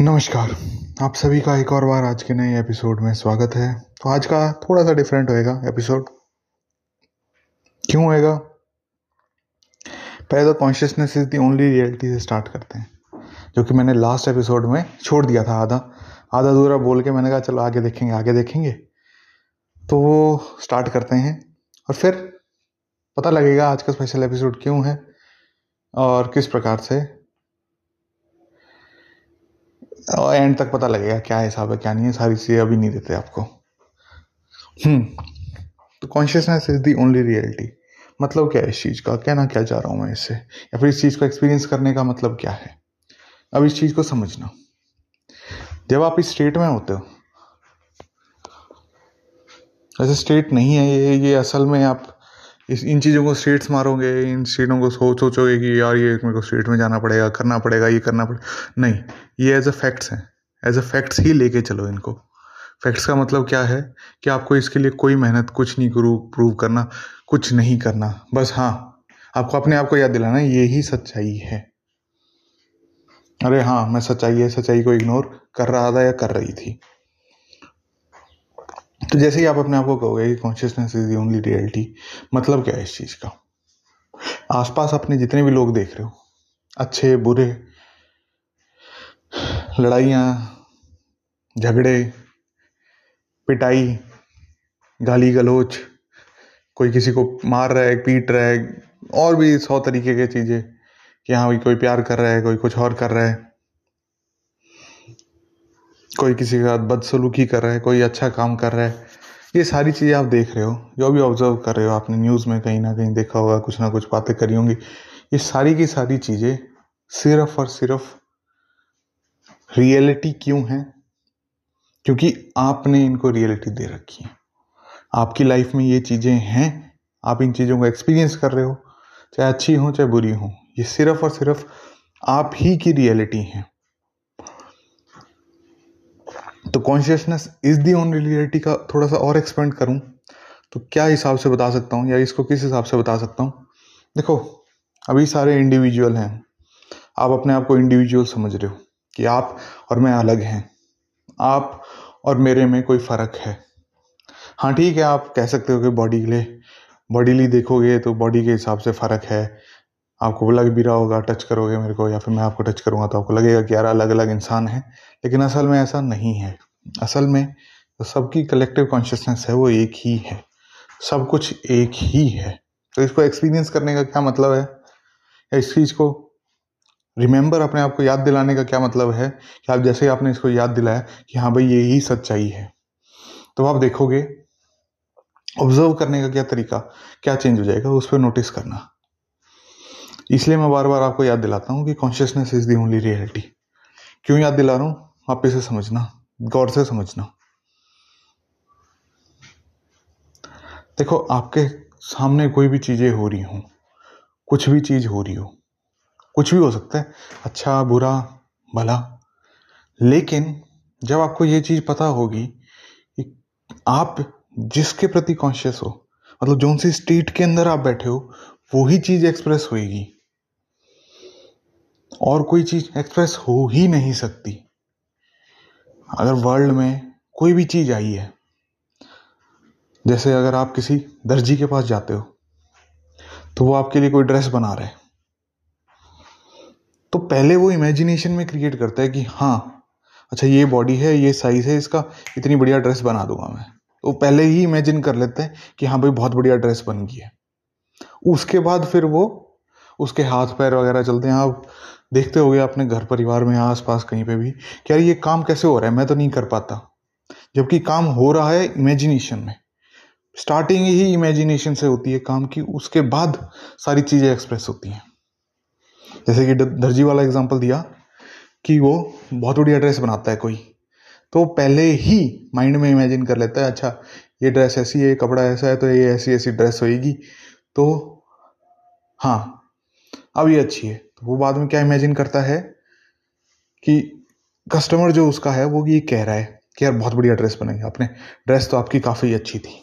नमस्कार। आप सभी का एक और बार आज के नए एपिसोड में स्वागत है। तो आज का थोड़ा सा डिफरेंट होएगा एपिसोड क्यों होएगा? पहले तो consciousness is the only reality से स्टार्ट करते हैं। जो कि मैंने लास्ट एपिसोड में छोड़ दिया था आधा। आधा दूरा बोल के मैंने कहा, चलो आगे देखेंगे आगे देखेंगे। तो वो स्टार्ट करते हैं। और फिर पता लगेगा आज का स्पेशल एपिसोड क्यों है और किस प्रकार से। और एंड तक पता लगेगा क्या हिसाब है, क्या नहीं है। सारी चीज़ें अभी नहीं देते आपको। हम्म। तो consciousness is the only reality मतलब क्या है इस चीज़ का? कहना क्या चाह रहा हूँ मैं इससे? या फिर इस चीज़ को एक्सपीरियंस करने का मतलब क्या है? अब इस चीज़ को समझना। जब आप इस स्टेट में होते हो, ऐसे स्टेट नहीं है ये ये असल में आप इस, इन चीज़ों को स्टेट्स मारोगे, इन स्टेटों को सोच, सोचोगे कि यार ये मेरे को स्टेट में जाना पड़ेगा, करना पड़ेगा, ये करना पड़ेगा नहीं, ये एज अ फैक्ट्स हैं। एज अ फैक्ट्स ही लेके चलो इनको। फैक्ट्स का मतलब क्या है? कि आपको इसके लिए कोई मेहनत, कुछ नहीं करूँ प्रूव करना, कुछ नहीं करना। बस हाँ आपको अपने आप को याद दिलाना, ये ही सच्चाई है। अरे हाँ मैं सच्चाई है, सच्चाई को इग्नोर कर रहा था या कर रही थी। तो जैसे ही आप अपने आप को कहोगे कि consciousness is the only reality मतलब क्या है इस चीज़ का? आसपास अपने जितने भी लोग देख रहे हो, अच्छे, बुरे, लड़ाइयाँ, झगड़े, पिटाई, गाली गलोच, कोई किसी को मार रहा है, पीट रहा है, और भी सौ तरीके की चीज़ें कि हाँ भाई कोई प्यार कर रहा है, कोई कुछ और कर रहा है। कोई किसी के साथ बदसलूकी कर रहा है, कोई अच्छा काम कर रहा है, ये सारी चीज़ें आप देख रहे हो, जो भी ऑब्ज़र्व कर रहे हो आपने न्यूज़ में कहीं ना कहीं देखा होगा, कुछ ना कुछ बातें करी होंगी, ये सारी की सारी चीज़ें सिर्फ़ और सिर्फ़ रियलिटी क्यों है? क्योंकि आपने इनको रियलिटी दे रखी है। आपकी लाइफ में ये चीज़ें हैं, आप इन चीज़ों को एक्सपीरियंस कर रहे हो, चाहे अच्छी हो, चाहे बुरी हो, ये सिर्फ़ और सिर्फ़ आप ही की रियलिटी है। तो consciousness is the only reality का थोड़ा सा और एक्सपेंड करूँ तो क्या हिसाब से बता सकता हूँ या इसको किस हिसाब से बता सकता हूँ? देखो, अभी सारे इंडिविजुअल हैं। आप अपने आप को इंडिविजुअल समझ रहे हो कि आप और मैं अलग हैं। आप और मेरे में कोई फ़र्क है। हाँ ठीक है, आप कह सकते हो कि बॉडी के लिए बॉडीली देखोगे तो बॉडी के हिसाब से फ़र्क है। आपको लग भी रहा होगा टच करोगे मेरे को या फिर मैं आपको टच करूँगा तो आपको लगेगा कि यार अलग अलग इंसान है। लेकिन असल में ऐसा नहीं है। असल में तो सबकी कलेक्टिव कॉन्शियसनेस है, वो एक ही है। सब कुछ एक ही है। तो इसको एक्सपीरियंस करने का क्या मतलब है? या इस चीज़ को रिमेंबर अपने आप को याद दिलाने का क्या मतलब है? कि आप जैसे ही आपने इसको याद दिलाया कि हाँ भाई, ये ही सच्चाई है। तो आप देखोगे ऑब्ज़र्व करने का क्या तरीका? क्या चेंज हो जाएगा? उस पर नोटिस करना। इसलिए मैं बार बार आपको याद दिलाता हूँ कि consciousness is the only reality क्यों याद दिला रहा हूँ? आप इसे समझना, गौर से समझना। देखो, आपके सामने कोई भी चीज़ें हो रही हो, कुछ भी चीज़ हो रही हो, कुछ भी हो सकता है अच्छा बुरा, भला। लेकिन जब आपको ये चीज़ पता होगी कि आप जिसके प्रति कॉन्शियस हो मतलब जो सी स्टेट के अंदर आप बैठे हो, वो ही चीज़ एक्सप्रेस होएगी। और कोई चीज़ एक्सप्रेस हो ही नहीं सकती। अगर वर्ल्ड में कोई भी चीज़ आई है, जैसे अगर आप किसी दर्जी के पास जाते हो तो वो आपके लिए कोई ड्रेस बना रहे तो पहले वो इमेजिनेशन में क्रिएट करता है कि हाँ अच्छा ये बॉडी है, ये साइज़ है, इसका इतनी बढ़िया ड्रेस बना दूँगा मैं। तो पहले ही इमेजिन कर लेते हैं कि हाँ भाई, बहुत बढ़िया ड्रेस बन गई है। उसके बाद फिर वो, उसके हाथ पैर वगैरह चलते हैं, आप देखते हो अपने घर परिवार में आस पास कहीं पे भी, कि यार ये काम कैसे हो रहा है? मैं तो नहीं कर पाता। जबकि काम हो रहा है इमेजिनेशन में। स्टार्टिंग ही इमेजिनेशन से होती है काम की, उसके बाद सारी चीज़ें एक्सप्रेस होती हैं। जैसे कि दर्जी वाला एग्जांपल दिया, कि वो बहुत बढ़िया ड्रेस बनाता है कोई। तो पहले ही माइंड में इमेजिन कर लेता है अच्छा ये ड्रेस ऐसी है कपड़ा ऐसा है तो ये ऐसी ऐसी ड्रेस होएगी। तो हाँ अब ये अच्छी है। वो बाद में क्या इमेजिन करता है कि कस्टमर जो उसका है, वो ये कह रहा है कि यार बहुत बढ़िया ड्रेस बनाई आपने। ड्रेस तो आपकी काफ़ी अच्छी थी।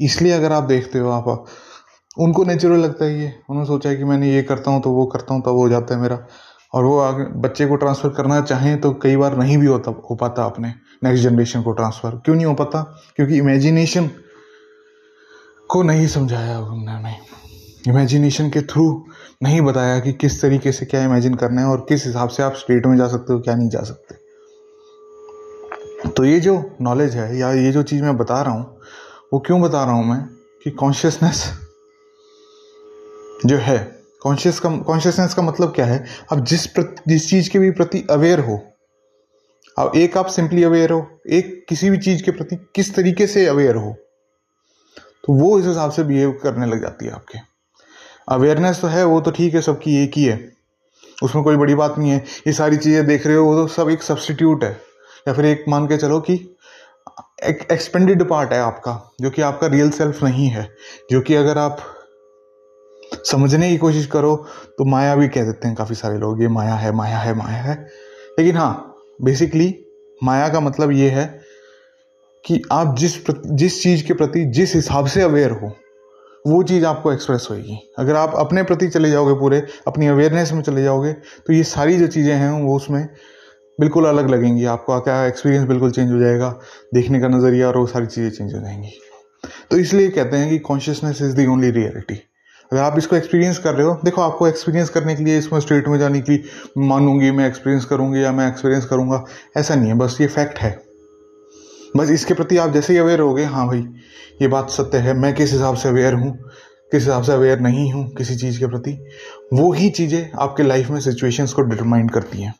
इसलिए अगर आप देखते हो आप, उनको नेचुरल लगता है ये। उन्होंने सोचा कि मैंने ये करता हूँ तो वो करता हूँ तो वो हो जाता है मेरा। और वो आगे बच्चे को ट्रांसफ़र करना चाहें तो कई बार नहीं भी होता, हो पाता अपने नेक्स्ट जनरेशन को ट्रांसफ़र क्यों नहीं हो पाता? क्योंकि इमेजिनेशन को नहीं समझाया उन्होंने। इमेजिनेशन के थ्रू नहीं बताया कि किस तरीके से क्या इमेजिन करना है और किस हिसाब से आप स्टेट में जा सकते हो, क्या नहीं जा सकते। तो ये जो नॉलेज है या ये जो चीज़ मैं बता रहा हूँ, वो क्यों बता रहा हूँ मैं? कि कॉन्शियसनेस जो है कॉन्शियस का कॉन्शियसनेस का मतलब क्या है? आप जिस प्रति, जिस चीज़ के भी प्रति अवेयर हो अब एक आप सिंपली अवेयर हो, एक किसी भी चीज़ के प्रति किस तरीके से अवेयर हो तो वो इस हिसाब से बिहेव करने लग जाती है आपके। अवेयरनेस तो है, वो तो ठीक है, सबकी एक ही है। उसमें कोई बड़ी बात नहीं है। ये सारी चीज़ें देख रहे हो, वो तो सब एक सब्सटीट्यूट है। या फिर एक मान के चलो कि एक एक्सपेंडेड पार्ट है आपका, जो कि आपका रियल सेल्फ नहीं है। जो कि अगर आप समझने की कोशिश करो तो माया भी कह देते हैं काफ़ी सारे लोग, ये माया है माया है माया है। लेकिन हाँ बेसिकली माया का मतलब ये है कि आप जिस जिस चीज़ के प्रति, जिस हिसाब से अवेयर हो वो चीज़ आपको एक्सप्रेस होएगी। अगर आप अपने प्रति चले जाओगे पूरे, अपनी अवेयरनेस में चले जाओगे तो ये सारी जो चीज़ें हैं, वो उसमें बिल्कुल अलग लगेंगी। आपको क्या एक्सपीरियंस बिल्कुल चेंज हो जाएगा। देखने का नज़रिया और वो सारी चीज़ें चेंज हो जाएँगी। तो इसलिए कहते हैं कि consciousness is the only reality अगर आप इसको एक्सपीरियंस कर रहे हो, देखो आपको एक्सपीरियंस करने के लिए, इसमें स्टेट में जाने की मानूँगी, मैं एक्सपीरियंस करूँगी या मैं एक्सपीरियंस करूँगा, ऐसा नहीं है, बस ये फैक्ट है। बस इसके प्रति आप जैसे ही अवेयर हो गए हाँ भाई, ये बात सत्य है। मैं किस हिसाब से अवेयर हूँ, किस हिसाब से अवेयर नहीं हूँ किसी चीज़ के प्रति, वो ही चीज़ें आपके लाइफ में सिचुएशंस को डिटरमाइन करती हैं।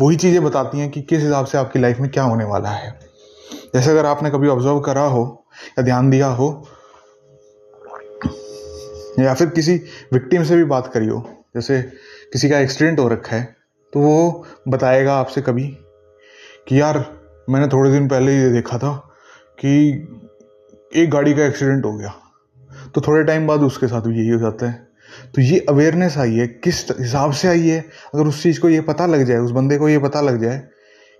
वही चीज़ें बताती हैं कि किस हिसाब से आपकी लाइफ में क्या होने वाला है। जैसे अगर आपने कभी ऑब्ज़र्व करा हो, या ध्यान दिया हो, या फिर किसी विक्टिम से भी बात करी हो, जैसे किसी का एक्सीडेंट हो रखा है तो वो बताएगा आपसे कभी कि यार मैंने थोड़े दिन पहले ये देखा था कि एक गाड़ी का एक्सीडेंट हो गया। तो थोड़े टाइम बाद उसके साथ भी यही हो जाता है। तो ये अवेयरनेस आई है, किस हिसाब से आई है? अगर उस चीज़ को ये पता लग जाए, उस बंदे को ये पता लग जाए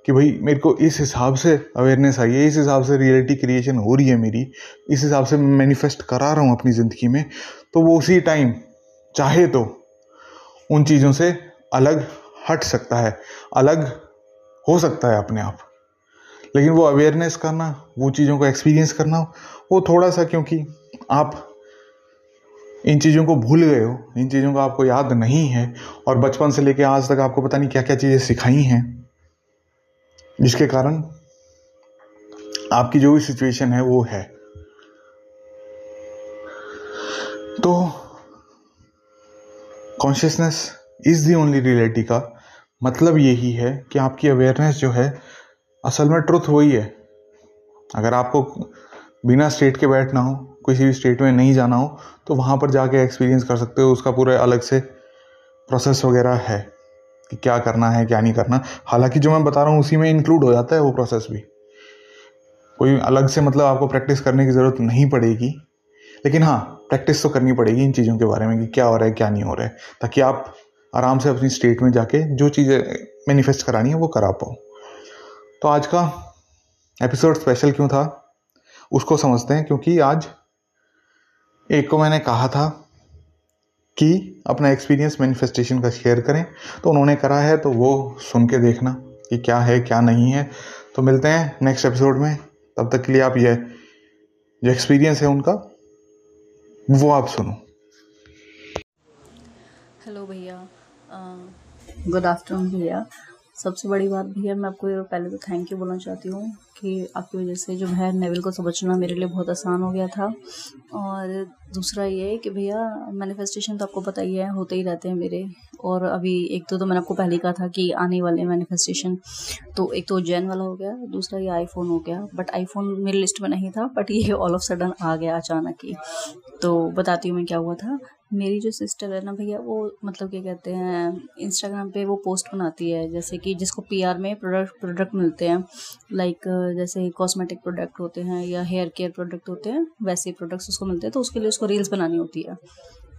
कि भाई, मेरे को इस हिसाब से अवेयरनेस आई है, इस हिसाब से रियलिटी क्रिएशन हो रही है मेरी, इस हिसाब से मैं मैनिफेस्ट करा रहा हूँ अपनी ज़िंदगी में तो वो उसी टाइम चाहे तो उन चीज़ों से अलग हट सकता है, अलग हो सकता है अपने आप। लेकिन वो अवेयरनेस करना, वो चीज़ों को एक्सपीरियंस करना, वो थोड़ा सा क्योंकि आप इन चीज़ों को भूल गए हो, इन चीज़ों का आपको याद नहीं है, और बचपन से लेके आज तक आपको पता नहीं क्या क्या चीज़ें सिखाई हैं, जिसके कारण आपकी जो भी सिचुएशन है, वो है। तो consciousness is the only reality का मतलब यही है कि आपकी अवेयरनेस जो है असल में ट्रुथ वही है। अगर आपको बिना स्टेट के बैठना हो, किसी भी स्टेट में नहीं जाना हो तो वहाँ पर जाके एक्सपीरियंस कर सकते हो। उसका पूरा अलग से प्रोसेस वगैरह है कि क्या करना है, क्या नहीं करना। हालाँकि जो मैं बता रहा हूँ, उसी में इंक्लूड हो जाता है वो प्रोसेस भी। कोई अलग से मतलब आपको प्रैक्टिस करने की ज़रूरत नहीं पड़ेगी। लेकिन हाँ प्रैक्टिस तो करनी पड़ेगी इन चीज़ों के बारे में कि क्या हो रहा है, क्या नहीं हो रहा है, ताकि आप आराम से अपनी स्टेट में जाके जो चीज़ें मैनिफेस्ट करानी है, वो करा पाओ। तो आज का एपिसोड स्पेशल क्यों था? उसको समझते हैं क्योंकि आज एक को मैंने कहा था कि अपना एक्सपीरियंस मैनिफेस्टेशन का शेयर करें। तो उन्होंने करा है तो वो सुन के देखना कि क्या है क्या नहीं है। तो मिलते हैं नेक्स्ट एपिसोड में। तब तक के लिए आप ये जो एक्सपीरियंस है उनका वो आप सुनो। हेलो भैया। गुड आफ्टरनून भैया। सबसे बड़ी बात भैया मैं आपको पहले तो थैंक यू बोलना चाहती हूँ कि आपकी वजह से जो है नेवल को समझना मेरे लिए बहुत आसान हो गया था। और दूसरा ये कि भैया मैनिफेस्टेशन तो आपको पता ही है होते ही रहते हैं मेरे। और अभी एक तो, तो मैंने आपको पहले कहा था कि आने वाले मैनिफेस्टेशन तो एक तो जैन वाला हो गया दूसरा ये आईफोन हो गया। बट आईफोन मेरी लिस्ट में नहीं था बट ये ऑल ऑफ़ सडन आ गया अचानक ही। तो बताती हूँ मैं क्या हुआ था। मेरी जो सिस्टर है ना भैया, वो मतलब क्या कहते हैं इंस्टाग्राम पे वो पोस्ट बनाती है, जैसे कि जिसको पीआर में प्रोडक्ट प्रोडक्ट मिलते हैं। लाइक जैसे कॉस्मेटिक प्रोडक्ट होते हैं या हेयर केयर प्रोडक्ट होते हैं, वैसे प्रोडक्ट्स उसको मिलते हैं तो उसके लिए उसको रील्स बनानी होती है।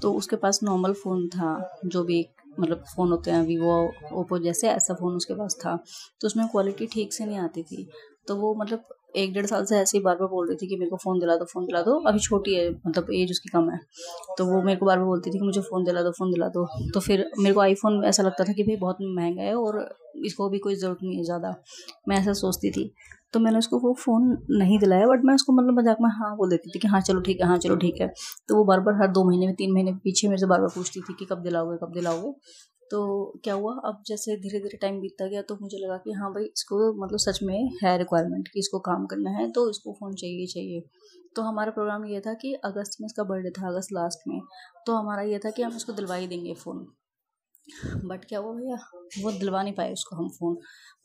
तो उसके पास नॉर्मल फ़ोन था, जो भी मतलब फ़ोन होते हैं वीवो ओप्पो जैसे ऐसा फ़ोन उसके पास था तो उसमें क्वालिटी ठीक से नहीं आती थी। तो वो मतलब एक डेढ़ साल से ऐसे ही बार बार बोल रही थी कि मेरे को फ़ोन दिला दो फ़ोन दिला दो। अभी छोटी है मतलब एज उसकी कम है। तो वो मेरे को बार बार बोलती थी कि मुझे फ़ोन दिला दो फ़ोन दिला दो। तो फिर मेरे को आईफोन ऐसा लगता था कि भाई बहुत महँगा है और इसको भी कोई ज़रूरत नहीं है ज़्यादा। मैं ऐसा सोचती थी। तो मैंने उसको वो फ़ोन नहीं दिलाया बट मैं उसको मतलब मज़ाक में हाँ बोल देती थी कि हाँ चलो ठीक है हाँ चलो ठीक है। तो वो बार बार हर दो महीने में, तीन महीने पीछे मेरे से बार बार पूछती थी कि कब दिलाओगे कब दिलाओगे। तो क्या हुआ, अब जैसे धीरे धीरे टाइम बीतता गया तो मुझे लगा कि हाँ भाई इसको मतलब सच में है रिक्वायरमेंट कि इसको काम करना है तो इसको फ़ोन चाहिए चाहिए। तो हमारा प्रोग्राम ये था कि अगस्त में इसका बर्थडे था, अगस्त लास्ट में। तो हमारा ये था कि हम इसको दिलवा ही देंगे फ़ोन बट क्या हुआ भैया? वो दिलवा नहीं पाए उसको हम फ़ोन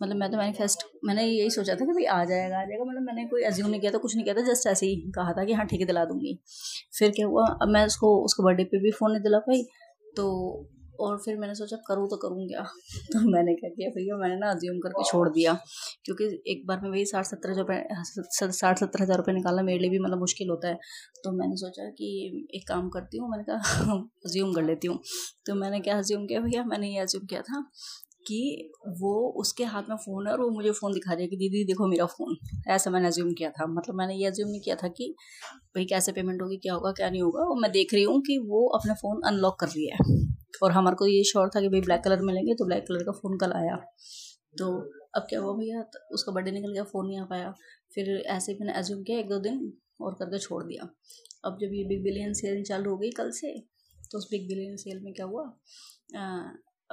मतलब मैं तो मैनिफेस्ट मैंने यही सोचा था कि भाई आ जाएगा आ जाएगा। मतलब मैंने कोई एज्यूम नहीं किया था, कुछ नहीं किया था जस्ट ऐसे ही कहा था कि हाँ ठीक है, दिला दूँगी। फिर क्या हुआ? अब मैं उसको उसको बर्थडे पे भी फ़ोन नहीं दिला पाई। तो और फिर मैंने सोचा करूँ तो करूँ क्या? तो मैंने क्या किया भैया मैंने ना अज्यूम करके छोड़ दिया। क्योंकि एक बार में वही साठ सत्तर रुपये साठ सत्तर हज़ार रुपये निकालना मेरे लिए भी मतलब मुश्किल होता है। तो मैंने सोचा कि एक काम करती हूँ मैंने कहा अज्यूम कर लेती हूँ। तो मैंने क्या अज्यूम किया भैया मैंने ये अज्यूम किया था कि वो उसके हाथ में फ़ोन है और वो मुझे फ़ोन दिखा रही है कि दीदी देखो मेरा फ़ोन। ऐसा मैंने अज्यूम किया था। मतलब मैंने ये अज्यूम नहीं किया था कि भाई कैसे पेमेंट होगी क्या होगा क्या नहीं होगा? और मैं देख रही हूँ कि वो अपना फ़ोन अनलॉक कर रही है। और हमारे को ये श्योर था कि भाई ब्लैक कलर में लेंगे तो ब्लैक कलर का फ़ोन कल आया। तो अब क्या हुआ भैया? तो उसका बर्थडे निकल गया फ़ोन नहीं आ पाया। फिर ऐसे ही मैंने एज्यूम किया, एक दो दिन और करके छोड़ दिया। अब जब ये बिग बिलियन सेल चालू हो गई कल से तो उस बिग बिलियन सेल में क्या हुआ?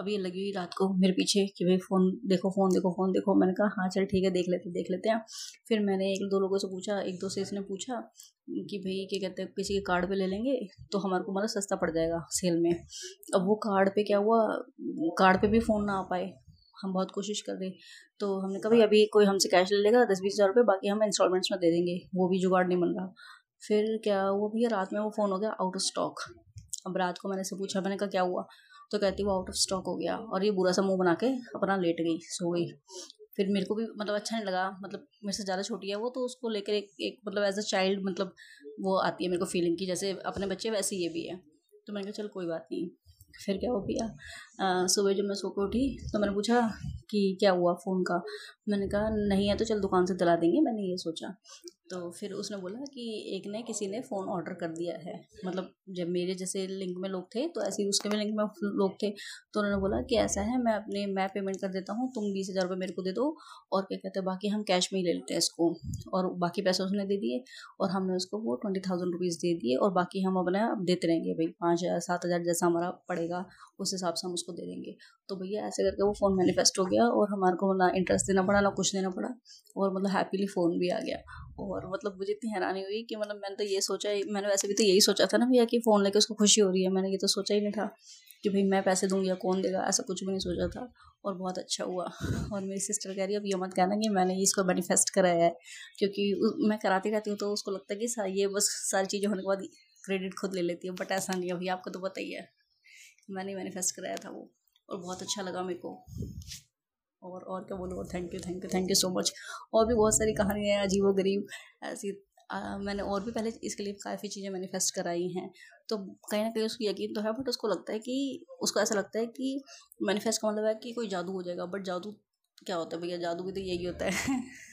अभी लगी हुई रात को मेरे पीछे कि भाई फ़ोन देखो फ़ोन देखो फ़ोन देखो। मैंने कहा हाँ चल, ठीक है, देख लेते देख लेते हैं। फिर मैंने एक, दो लोगों से पूछा, एक, दो से इसने पूछा कि भाई, क्या कहते हैं, किसी के कार्ड पे ले लेंगे? तो हमारे को मतलब सस्ता पड़ जाएगा सेल में। अब वो कार्ड पे क्या हुआ? कार्ड पे भी फ़ोन ना आ पाए। हम बहुत कोशिश कर रहे। तो हमने कहा, भाई, अभी कोई हमसे कैश ले लेगा, दस, बीस हज़ार रुपये बाकी हम इंस्टॉलमेंट्स में दे देंगे। वो भी जुगाड़ नहीं बन रहा। फिर क्या हुआ, भैया, रात में वो फ़ोन हो गया आउट ऑफ़ स्टॉक अब रात को मैंने से पूछा, मैंने कहा, क्या हुआ? तो कहती वो आउट ऑफ़ स्टॉक हो गया और ये बुरा सा मुँह बना के अपना लेट गई, सो गई। फिर मेरे को भी मतलब अच्छा नहीं लगा मतलब मेरे से ज़्यादा छोटी है वो तो उसको लेकर एक एक मतलब एज अ चाइल्ड मतलब वो आती है मेरे को फीलिंग की, जैसे अपने बच्चे वैसे ये भी है। तो मैंने कहा, चल कोई बात नहीं। फिर क्या हो गया सुबह जब मैं सो के उठी तो मैंने पूछा कि क्या हुआ फ़ोन का? मैंने कहा, नहीं है तो चल दुकान से दिला देंगे। मैंने ये सोचा। तो फिर उसने बोला कि एक ने किसी ने फ़ोन ऑर्डर कर दिया है। मतलब जब मेरे जैसे लिंक में लोग थे तो ऐसे ही उसके भी लिंक में लोग थे। तो उन्होंने बोला कि ऐसा है, मैं अपने, मैं पेमेंट कर देता हूँ, तुम बीस हज़ार रुपये मेरे को दे दो, और क्या कहते हैं, बाकी हम कैश में ही ले लेते हैं इसको। और बाकी पैसे उसने दे दिए, और हमने उसको वो ट्वेंटी थाउज़ेंड रुपीज़ दे दिए, और बाकी हम अपना देते रहेंगे, भाई, पाँच हज़ार, सात हज़ार जैसा हमारा पड़ेगा, उस हिसाब से हम उसको दे देंगे। तो भैया ऐसे करके वो फ़ोन मैनिफेस्ट हो गया और हमारे को ना इंटरेस्ट देना पड़ा, ना कुछ देना पड़ा और मतलब हैप्पीली फ़ोन भी आ गया। और मतलब मुझे इतनी हैरानी हुई कि मतलब मैंने तो ये सोचा मैंने वैसे भी तो यही सोचा था ना भैया कि फ़ोन लेके उसको खुशी हो रही है। मैंने ये तो सोचा ही नहीं था कि भाई मैं पैसे दूँगी या कौन देगा, ऐसा कुछ भी नहीं सोचा था और बहुत अच्छा हुआ। और मेरी सिस्टर कह रही है, अब ये मत कहना कि मैंने ये इसको मैनिफेस्ट कराया है। क्योंकि मैं कराती रहती हूँ तो उसको लगता है कि ये बस सारी चीज़ें होने के बाद क्रेडिट खुद ले लेती है बट ऐसा नहीं है। भैया आपको तो पता ही है। मैंने मैनिफेस्ट कराया था वो और बहुत अच्छा लगा मेरे को। और और क्या बोलूँ thank you thank you thank you so much और भी बहुत सारी कहानियाँ हैं अजीब गरीब ऐसी आ, मैंने और भी पहले इसके लिए काफ़ी चीज़ें मैनिफेस्ट कराई हैं। तो कहीं ना कहीं उसको यकीन तो है बट उसको लगता है कि उसको ऐसा लगता है कि मैनिफेस्ट का मतलब है कि कोई जादू हो जाएगा बट जादू क्या होता है भैया? जादू भी तो यही होता है।